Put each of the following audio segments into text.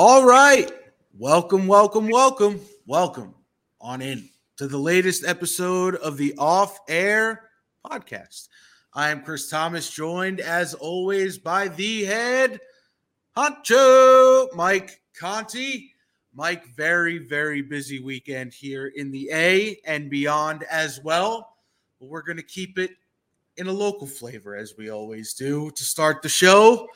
All right. Welcome, welcome, welcome, welcome on in to the latest episode of the Off Air Podcast. I am Chris Thomas, joined as always by the head honcho, Mike Conti. Mike, very, very busy weekend here in the A and beyond as well. But we're going to keep it in a local flavor as we always do to start the show.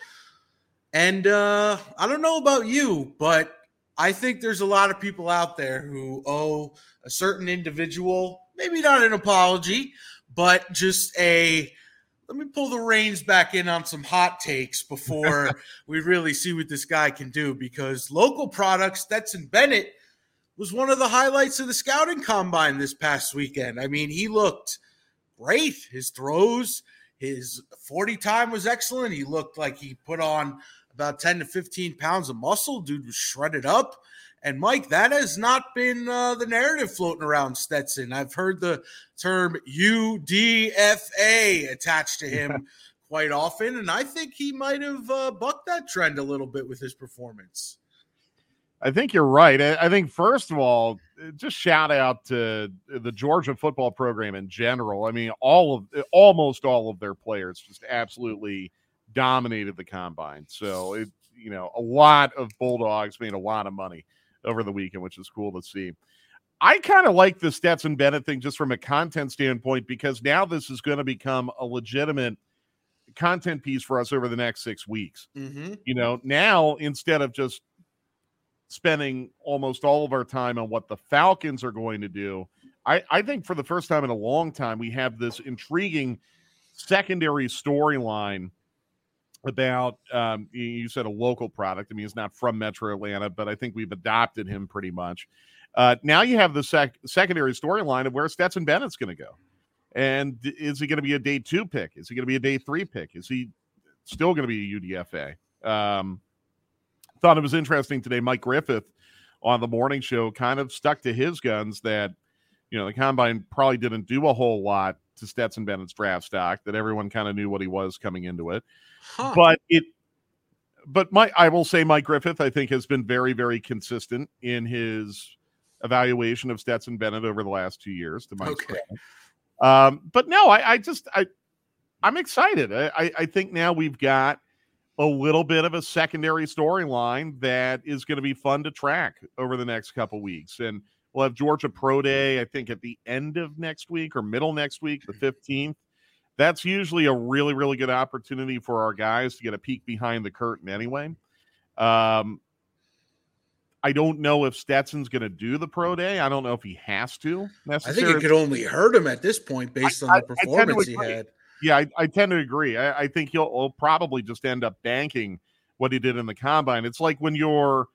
And uh, I don't know about you, but I think there's a lot of people out there who owe a certain individual, maybe not an apology, but just a let me pull the reins back in on some hot takes before we really see what this guy can do. Because local products, Stetson Bennett was one of the highlights of the scouting combine this past weekend. I mean, he looked great. His throws, his 40 time was excellent. He looked like he put on about 10 to 15 pounds of muscle. Dude was shredded up. And Mike, that has not been uh, the narrative floating around Stetson. I've heard the term UDFA attached to him quite often, and I think he might have uh, bucked that trend a little bit with his performance. I think you're right. I think first of all, just shout out to the Georgia football program in general. I mean, all of almost all of their players just absolutely dominated the combine. So it, you know, a lot of Bulldogs made a lot of money over the weekend, which is cool to see. I kind of like the Stetson Bennett thing just from a content standpoint because now this is going to become a legitimate content piece for us over the next six weeks. Mm-hmm. You know, now instead of just spending almost all of our time on what the Falcons are going to do, I, I think for the first time in a long time, we have this intriguing secondary storyline about um, you said a local product. I mean, he's not from Metro Atlanta, but I think we've adopted him pretty much. Uh, now you have the sec- secondary storyline of where Stetson Bennett's going to go, and is he going to be a day two pick? Is he going to be a day three pick? Is he still going to be a UDFA? Um, thought it was interesting today. Mike Griffith on the morning show kind of stuck to his guns that you know the combine probably didn't do a whole lot to Stetson Bennett's draft stock. That everyone kind of knew what he was coming into it. Huh. But it but my I will say Mike Griffith, I think, has been very, very consistent in his evaluation of Stetson Bennett over the last two years. To my okay. Um, but no, I, I just I I'm excited. I, I think now we've got a little bit of a secondary storyline that is going to be fun to track over the next couple weeks. And we'll have Georgia Pro Day, I think, at the end of next week or middle next week, the 15th that's usually a really, really good opportunity for our guys to get a peek behind the curtain anyway. Um, I don't know if Stetson's going to do the pro day. I don't know if he has to. necessarily. I think it could only hurt him at this point based on I, the performance he had. Yeah, I, I, tend to agree. I, I think he'll, he'll, probably just end up banking what he did in the combine. It's like when you're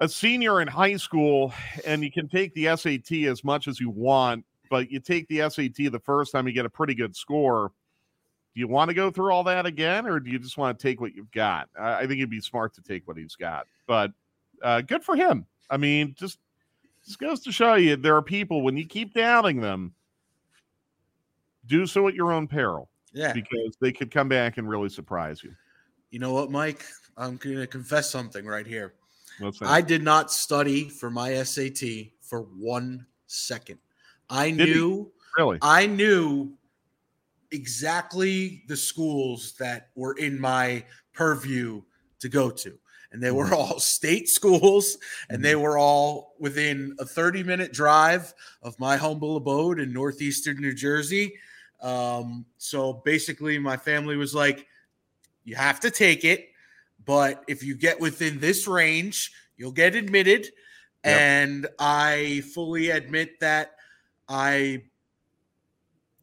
a senior in high school and you can take the SAT as much as you want but you take the SAT the first time you get a pretty good score. Do you want to go through all that again, or do you just want to take what you've got? I, think it'd be smart to take what he's got, but uh, good for him. I mean, just just goes to show you there are people when you keep doubting them, do so at your own peril. Yeah, because they could come back and really surprise you. You know what, Mike? I'm going to confess something right here. I did not study for my SAT for one second. I Did knew really I knew exactly the schools that were in my purview to go to. And they were mm-hmm. all state schools, and they mm-hmm. were all within a 30 minute drive of my humble abode in northeastern New Jersey. Um, so basically, my family was like, You have to take it, but if you get within this range, you'll get admitted. Yep. And I fully admit that I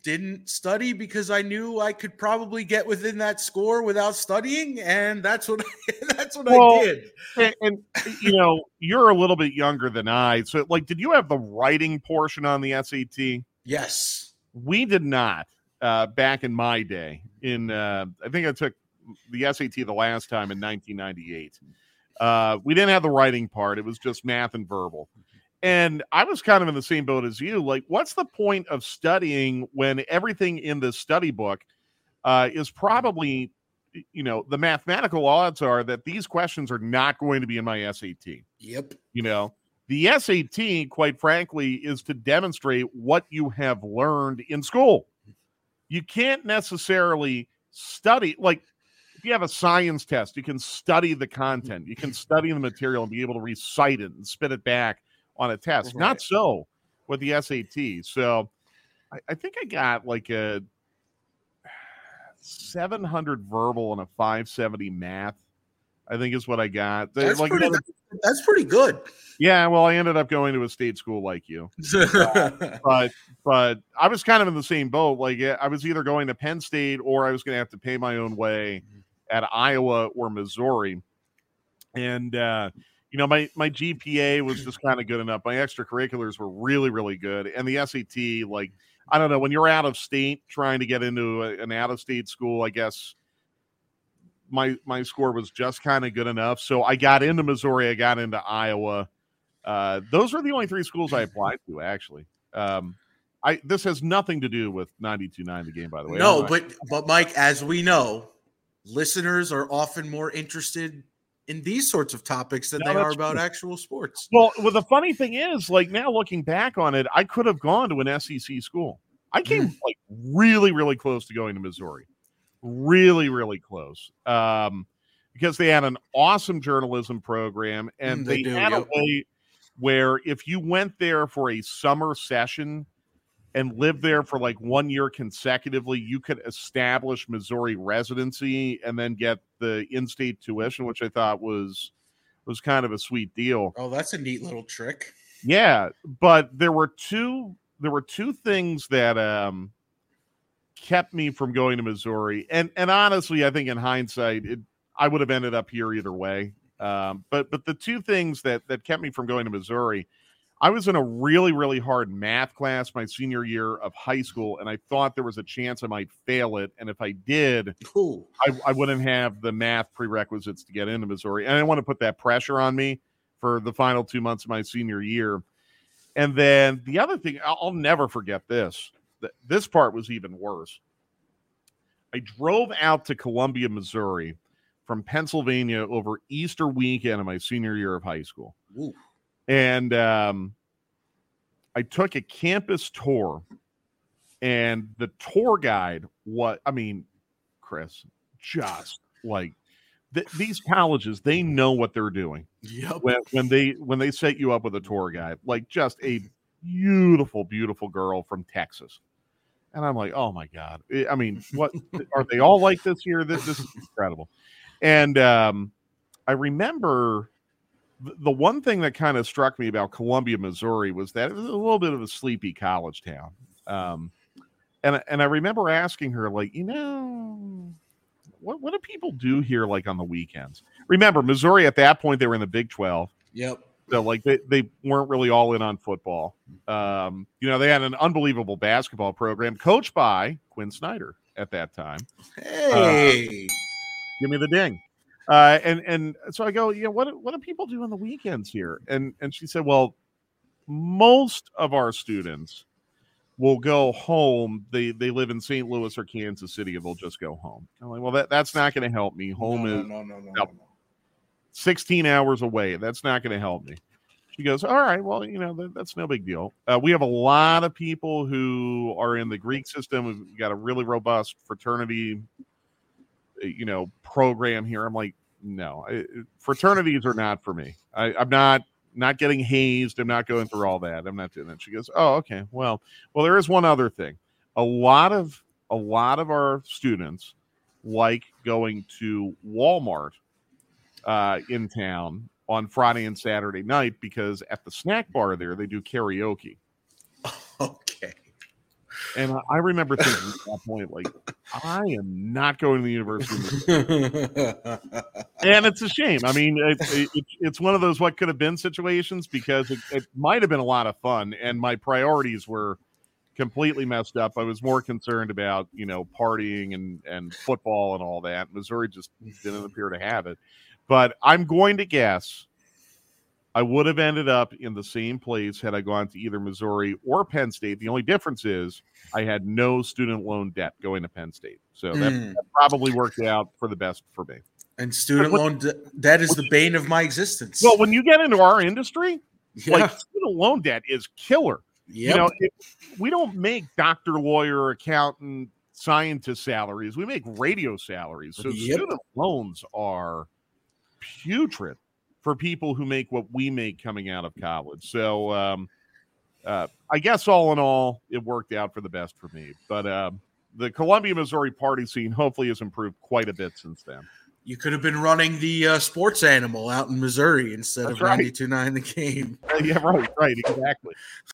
didn't study because I knew I could probably get within that score without studying, and that's what that's what well, I did. And, and, you know, you're a little bit younger than I, so like, did you have the writing portion on the SAT? Yes, we did not uh, back in my day. In uh, I think I took the SAT the last time in 1998. Uh, we didn't have the writing part; it was just math and verbal. And I was kind of in the same boat as you. Like, what's the point of studying when everything in the study book uh, is probably, you know, the mathematical odds are that these questions are not going to be in my SAT. Yep. You know, the SAT, quite frankly, is to demonstrate what you have learned in school. You can't necessarily study, like, if you have a science test, you can study the content, you can study the material and be able to recite it and spit it back on a test. Right. Not so with the SAT. So I, I think I got like a 700 verbal and a 570 math. I think is what I got. That's, like, pretty, that's pretty good. Yeah, well, I ended up going to a state school like you, uh, but but I was kind of in the same boat. Like I was either going to Penn State or I was going to have to pay my own way mm-hmm. At Iowa or Missouri, and uh, you know, my my GPA was just kind of good enough. My extracurriculars were really, really good, and the SAT, like, I don't know, when you're out of state trying to get into a, an out of state school, I guess my my score was just kind of good enough. So I got into Missouri, I got into Iowa. Uh, those were the only three schools I applied to, actually. Um, I this has nothing to do with 92.9 the game, by the way. No, but but Mike, as we know, listeners are often more interested in these sorts of topics than no, they are about true. actual sports. Well, well, the funny thing is, like now looking back on it, I could have gone to an SEC school. I came mm. like really, really close to going to Missouri, really, really close, um, because they had an awesome journalism program and mm, they, they do, had yep. a way where if you went there for a summer session and live there for like one year consecutively, you could establish Missouri residency and then get the in-state tuition, which I thought was was kind of a sweet deal. Oh, that's a neat little trick. Yeah, but there were two there were two things that um kept me from going to Missouri. And and honestly, I think in hindsight, it I would have ended up here either way. Um, but but the two things that that kept me from going to Missouri I was in a really, really hard math class my senior year of high school, and I thought there was a chance I might fail it. And if I did, I, I, wouldn't have the math prerequisites to get into Missouri. And I didn't want to put that pressure on me for the final two months of my senior year. And then the other thing, I'll, I'll never forget this. This part was even worse. I drove out to Columbia, Missouri from Pennsylvania over Easter weekend of my senior year of high school. Ooh and um, I took a campus tour, and the tour guide, what I mean, Chris, just like th- these colleges, they know what they're doing. Yep. When, when they when they set you up with a tour guide, like just a beautiful, beautiful girl from Texas. And I'm like, oh my God. I mean, what are they all like this year? This, this is incredible. And um, I remember the one thing that kind of struck me about Columbia, Missouri, was that it was a little bit of a sleepy college town. Um, and and I remember asking her, like, you know, what what do people do here, like on the weekends? Remember, Missouri at that point they were in the Big Twelve. Yep. So like they, they weren't really all in on football. Um, you know, they had an unbelievable basketball program coached by Quin Snyder at that time. Hey, uh, give me the ding. Uh, and and so I go, yeah, what what do people do on the weekends here? And and she said, well, most of our students will go home. They they live in St. Louis or Kansas City, and they'll just go home. I'm like, well, that that's not going to help me. Home no, is no, no, no, no, 16 hours away. That's not going to help me. She goes, all right, well, you know, that, that's no big deal. Uh, we have a lot of people who are in the Greek system. We've got a really robust fraternity you know program here. I'm like no I, fraternities are not for me. I, i'm not not getting hazed. I'm not going through all that. I'm not doing that. She goes oh okay. Well well there is one other thing. A lot of a lot of our students like going to walmart uh, in town on friday and saturday night because at the snack bar there they do karaoke. Okay And I- I remember thinking at that point, like, I am not going to the University and it's a shame. I mean, it, it, it's one of those what could have been situations because it, it might have been a lot of fun, and my priorities were completely messed up. I was more concerned about you know partying and and football and all that. Missouri just didn't appear to have it. But I'm going to guess I would have ended up in the same place had I gone to either Missouri or Penn State. The only difference is I had no student loan debt going to Penn State, so that, Mm. that probably worked out for the best for me. and student loan de- that is the bane of my existence. Well, when you get into our industry, yeah. like student loan debt is killer. Yep. You know, it, we don't make doctor, lawyer, accountant, scientist salaries. We make radio salaries. So Yep. student loans are putrid for people who make what we make coming out of college. So um, uh, I guess all in all, it worked out for the best for me. But um, the Columbia, Missouri party scene hopefully has improved quite a bit since then. you could have been running the uh, sports animal out in Missouri instead That's of right. 92.9 the game. yeah, right, right, exactly.